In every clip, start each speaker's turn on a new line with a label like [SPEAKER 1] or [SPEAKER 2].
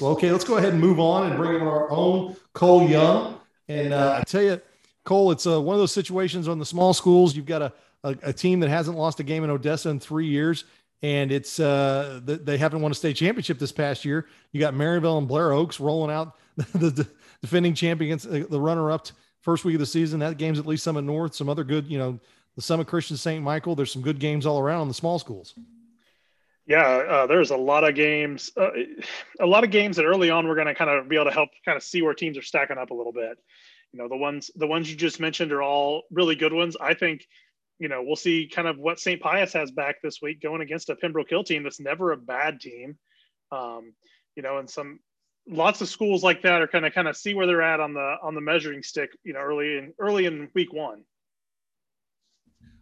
[SPEAKER 1] Well, okay, let's go ahead and move on and bring in our own Cole Young. And uh, I tell you, Cole, it's uh, one of those situations on the small schools. You've got a, a, a, team that hasn't lost a game in Odessa in three years, and it's uh, they haven't won a state championship this past year. You got Maryville and Blair Oaks rolling out the, the defending champions, uh, the runner-up first week of the season. That game's at Lee's Summit North, some other good, you know, the Summit Christian St. Michael. There's some good games all around on the small schools.
[SPEAKER 2] Yeah, uh, there's a lot of games, uh, a lot of games that early on we're going to kind of be able to help kind of see where teams are stacking up a little bit. You know, the ones the ones you just mentioned are all really good ones. I think, you know, we'll see kind of what St. Pius has back this week going against a Pembroke Hill team that's never a bad team. Um, you know, and some lots of schools like that are kind of kind of see where they're at on the on the measuring stick. You know, early in early in week one.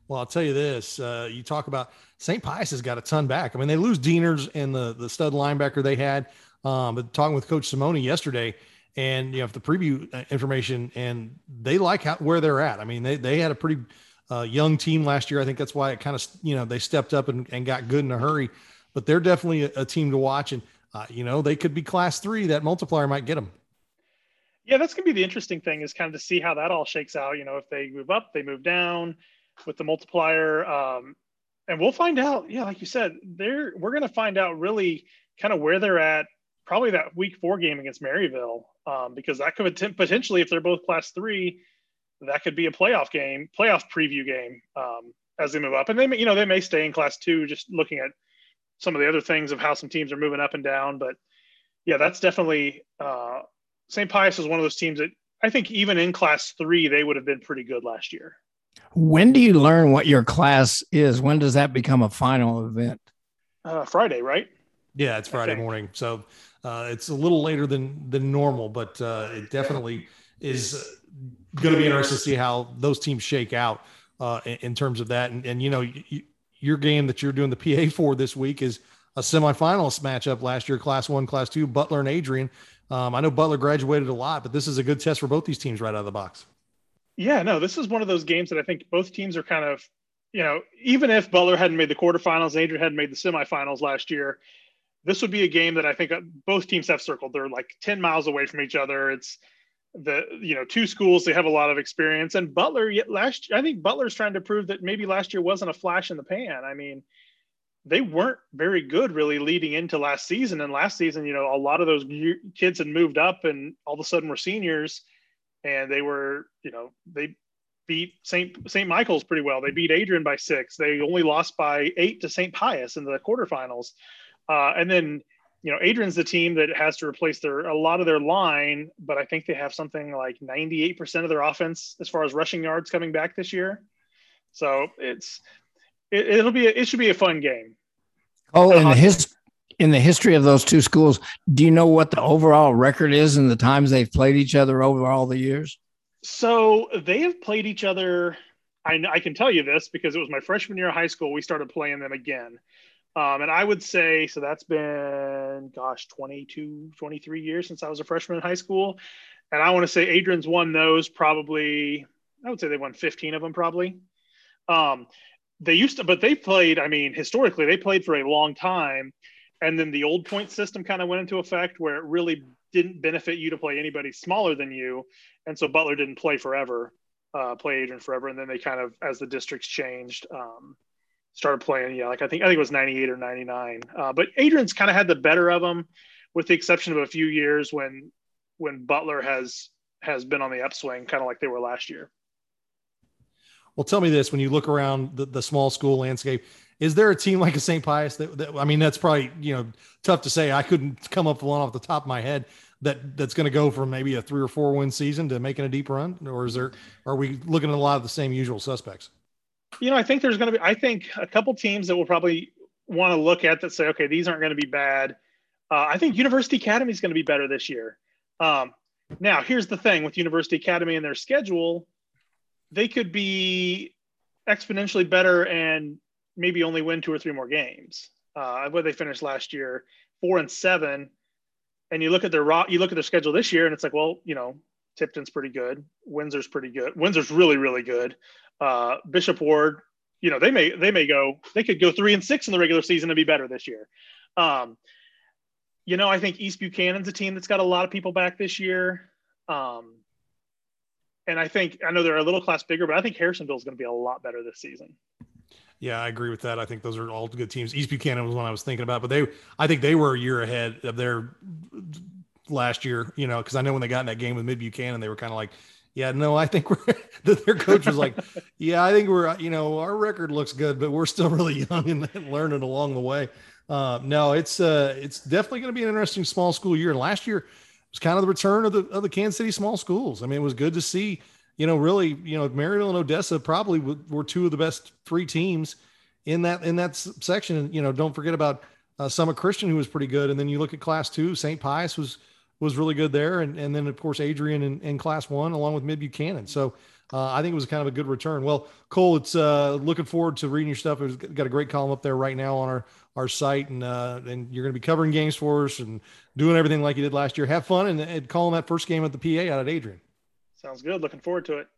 [SPEAKER 1] Well, I'll tell you this: uh, you talk about St. Pius has got a ton back. I mean, they lose Deaners and the the stud linebacker they had. Um, but talking with Coach Simone yesterday, and you know, the preview uh, information, and they like how, where they're at. I mean, they they had a pretty uh, young team last year. I think that's why it kind of you know they stepped up and, and got good in a hurry. But they're definitely a, a team to watch, and uh, you know they could be class three. That multiplier might get them.
[SPEAKER 2] Yeah, that's gonna be the interesting thing is kind of to see how that all shakes out. You know, if they move up, they move down with the multiplier. Um, and we'll find out. Yeah, like you said, they're we're going to find out really kind of where they're at. Probably that week four game against Maryville, um, because that could potentially, if they're both class three, that could be a playoff game, playoff preview game um, as they move up. And they, may, you know, they may stay in class two, just looking at some of the other things of how some teams are moving up and down. But yeah, that's definitely uh, St. Pius is one of those teams that I think even in class three they would have been pretty good last year.
[SPEAKER 3] When do you learn what your class is? When does that become a final event?
[SPEAKER 2] Uh, Friday, right?
[SPEAKER 1] Yeah, it's Friday morning. So uh, it's a little later than than normal, but uh, it definitely is going to be interesting to see how those teams shake out uh, in, in, terms of that. And, and you know, you, your game that you're doing the PA for this week is a semifinalist matchup last year, Class One, Class Two, Butler and Adrian. Um, I know Butler graduated a lot, but this is a good test for both these teams right out of the box.
[SPEAKER 2] Yeah, no, this is one of those games that I think both teams are kind of, you know, even if Butler hadn't made the quarterfinals, and Adrian hadn't made the semifinals last year, this would be a game that I think uh, both teams have circled. They're like 10 miles away from each other. It's the, you know, two schools, they have a lot of experience. And Butler, yet last I think Butler's trying to prove that maybe last year wasn't a flash in the pan. I mean, they weren't very good really leading into last season. And last season, you know, a lot of those kids had moved up and all of a sudden were seniors and they were, you know, they beat St. St. Michael's pretty well. They beat Adrian by six. They only lost by eight to St. Pius in the quarterfinals. Uh, and then, you know, Adrian's the team that has to replace their a lot of their line, but I think they have something like 98% of their offense as far as rushing yards coming back this year. So it's it, will be a, it should be a fun game.
[SPEAKER 3] Oh, and his in the history of those two schools, do you know what the overall record is in the times they've played each other over all the years?
[SPEAKER 2] So they have played each other. I, I can tell you this because it was my freshman year of high school. We started playing them again. Um, and I would say, so that's been, gosh, 22, 23 years since I was a freshman in high school. And I want to say Adrian's won those probably, I would say they won 15 of them probably. Um, they used to, but they played, I mean, historically, they played for a long time and then the old point system kind of went into effect where it really didn't benefit you to play anybody smaller than you. And so butler didn't play forever uh, play adrian forever. And then they kind of as the districts changed um, started playing. Yeah like i think i think it was 98 or 99 uh, but adrian's kind of had the better of them with the exception of a few years when when butler has has been on the upswing kind of like they were last year.
[SPEAKER 1] Well tell me this. When you look around the, the small school landscape is there a team like a St. Pius that, that, I mean, that's probably you know tough to say. I couldn't come up with one off the top of my head that that's going to go from maybe a three or four win season to making a deep run, or is there? Are we looking at a lot of the same usual suspects?
[SPEAKER 2] You know, I think there's going to be. I think a couple teams that will probably want to look at that say, okay, these aren't going to be bad. Uh, I think University Academy is going to be better this year. Um, now, here's the thing with University Academy and their schedule, they could be exponentially better and maybe only win two or three more games. Uh, what they finished last year, four and seven. And you look at their you look at their schedule this year, and it's like, well, you know, Tipton's pretty good, Windsor's pretty good, Windsor's really really good. Uh, Bishop Ward, you know, they may they may go they could go three and six in the regular season and be better this year. Um, you know, I think East Buchanan's a team that's got a lot of people back this year. Um, and I think I know they're a little class bigger, but I think Harrisonville is going to be a lot better this season.
[SPEAKER 1] Yeah, I agree with that. I think those are all good teams. East Buchanan was one I was thinking about, but they, I think they were a year ahead of their last year. You know, because I know when they got in that game with Mid Buchanan, they were kind of like, "Yeah, no, I think we're." their coach was like, "Yeah, I think we're. You know, our record looks good, but we're still really young and learning along the way." Uh, no, it's uh, it's definitely going to be an interesting small school year. And last year was kind of the return of the of the Kansas City small schools. I mean, it was good to see. You know, really, you know, Maryville and Odessa probably were two of the best three teams in that in that section. And you know, don't forget about uh, Summit Christian, who was pretty good. And then you look at Class Two, St. Pius was was really good there, and and then of course Adrian in, in Class One, along with Mid Buchanan. So uh, I think it was kind of a good return. Well, Cole, it's uh, looking forward to reading your stuff. We've got a great column up there right now on our our site, and uh, and you're going to be covering games for us and doing everything like you did last year. Have fun and, and calling that first game at the PA out at Adrian.
[SPEAKER 2] Sounds good. Looking forward to it.